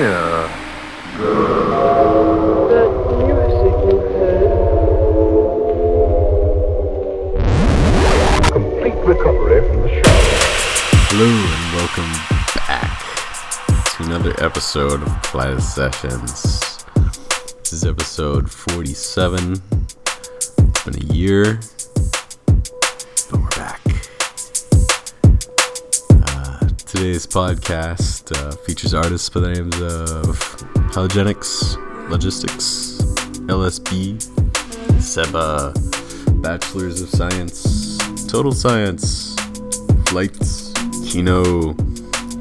That music you heard. Complete recovery from the shock. Hello and welcome back to another episode of Flight Sessions. This is episode 47. It's been a year, today's podcast uh, features artists by the names of Halogenix, Logistics, LSB, Seba, Bachelors of Science, Total Science, Flights, Kino,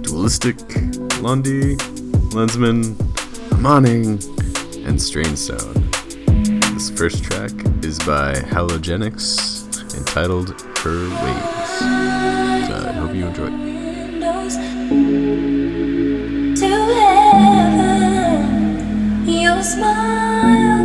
Dualistic, Londi, Lenzman, Manning, and Strainstone. This first track is by Halogenix, entitled Her Ways. Uh, I hope you enjoy. To heaven. Your smile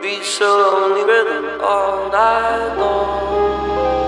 Be so lonely, rhythm all night long.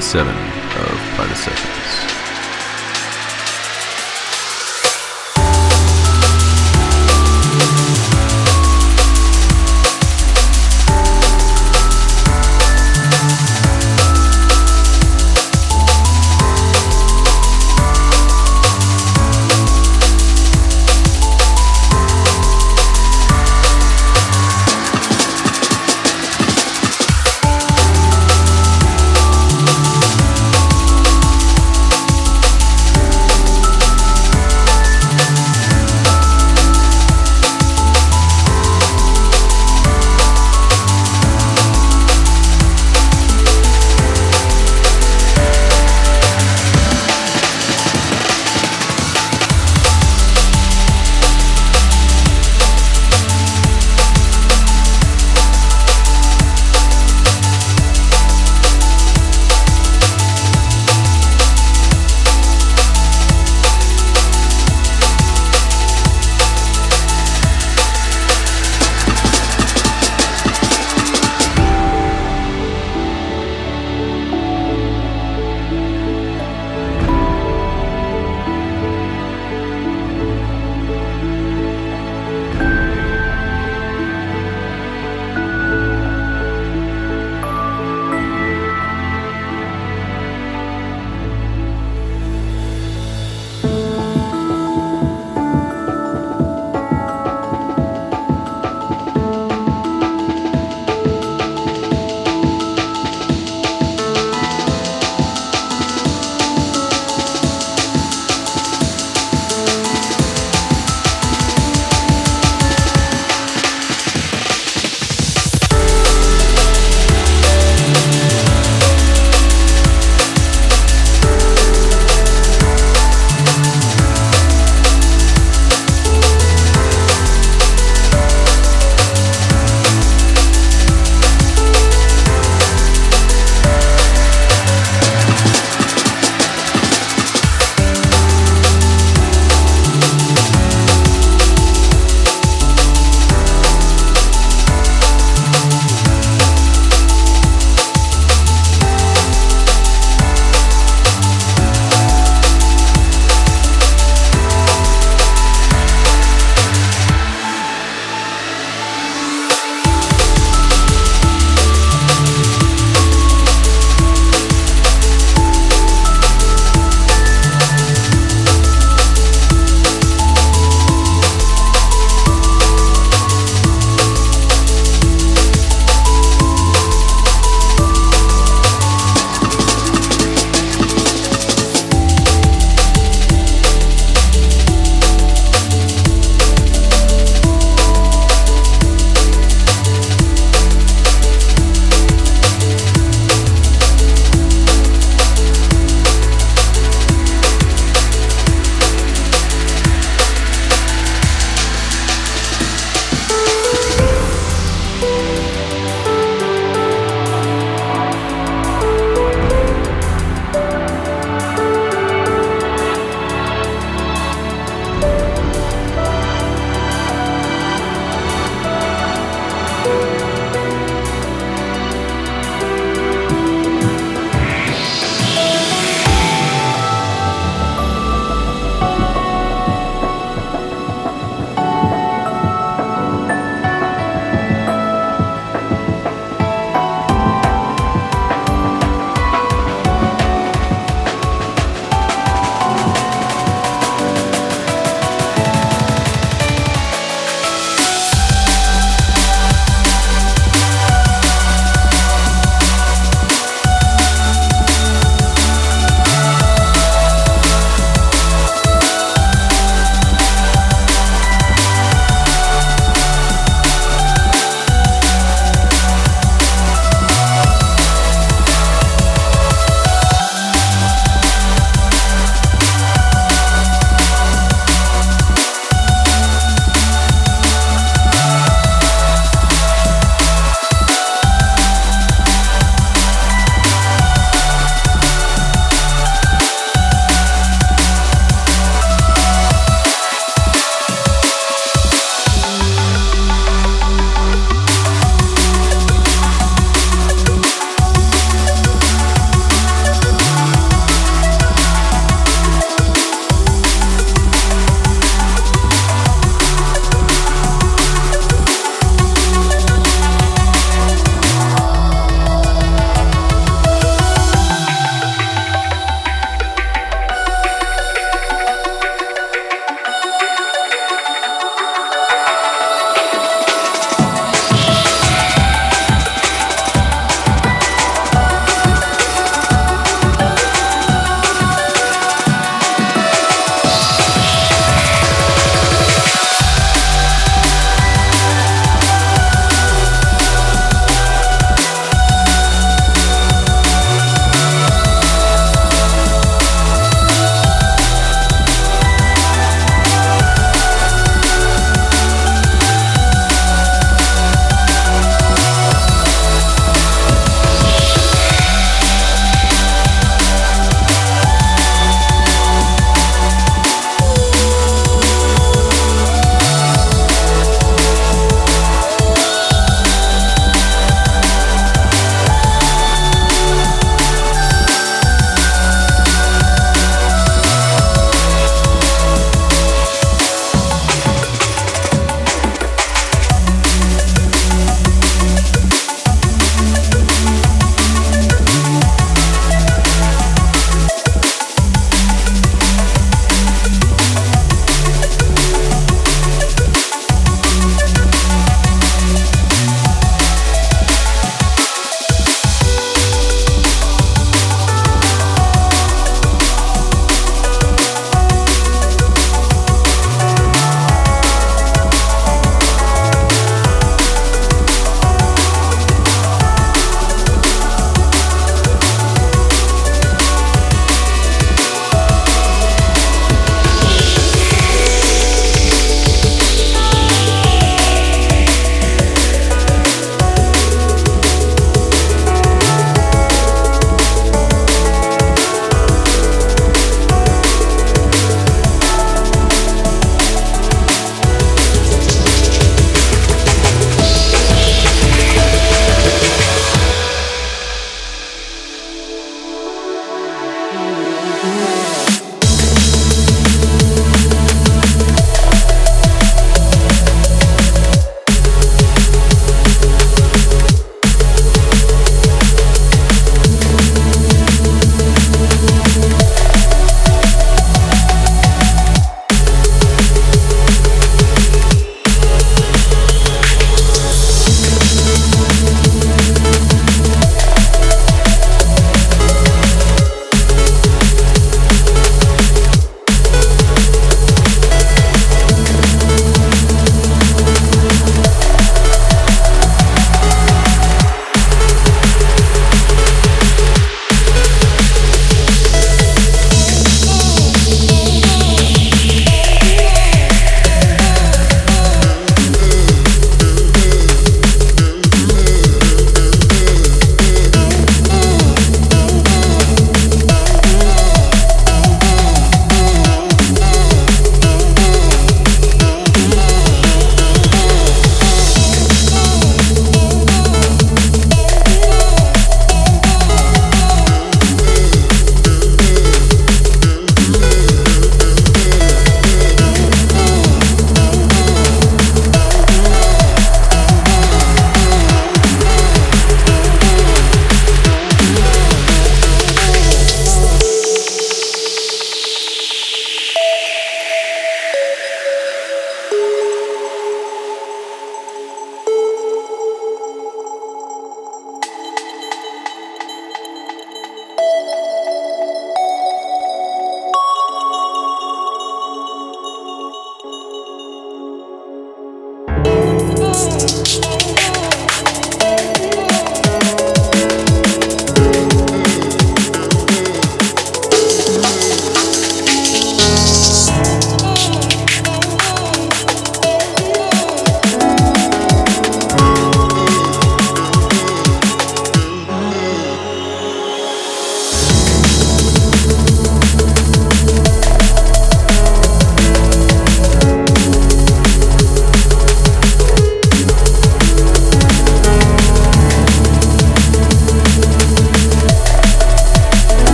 47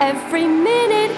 Every minute,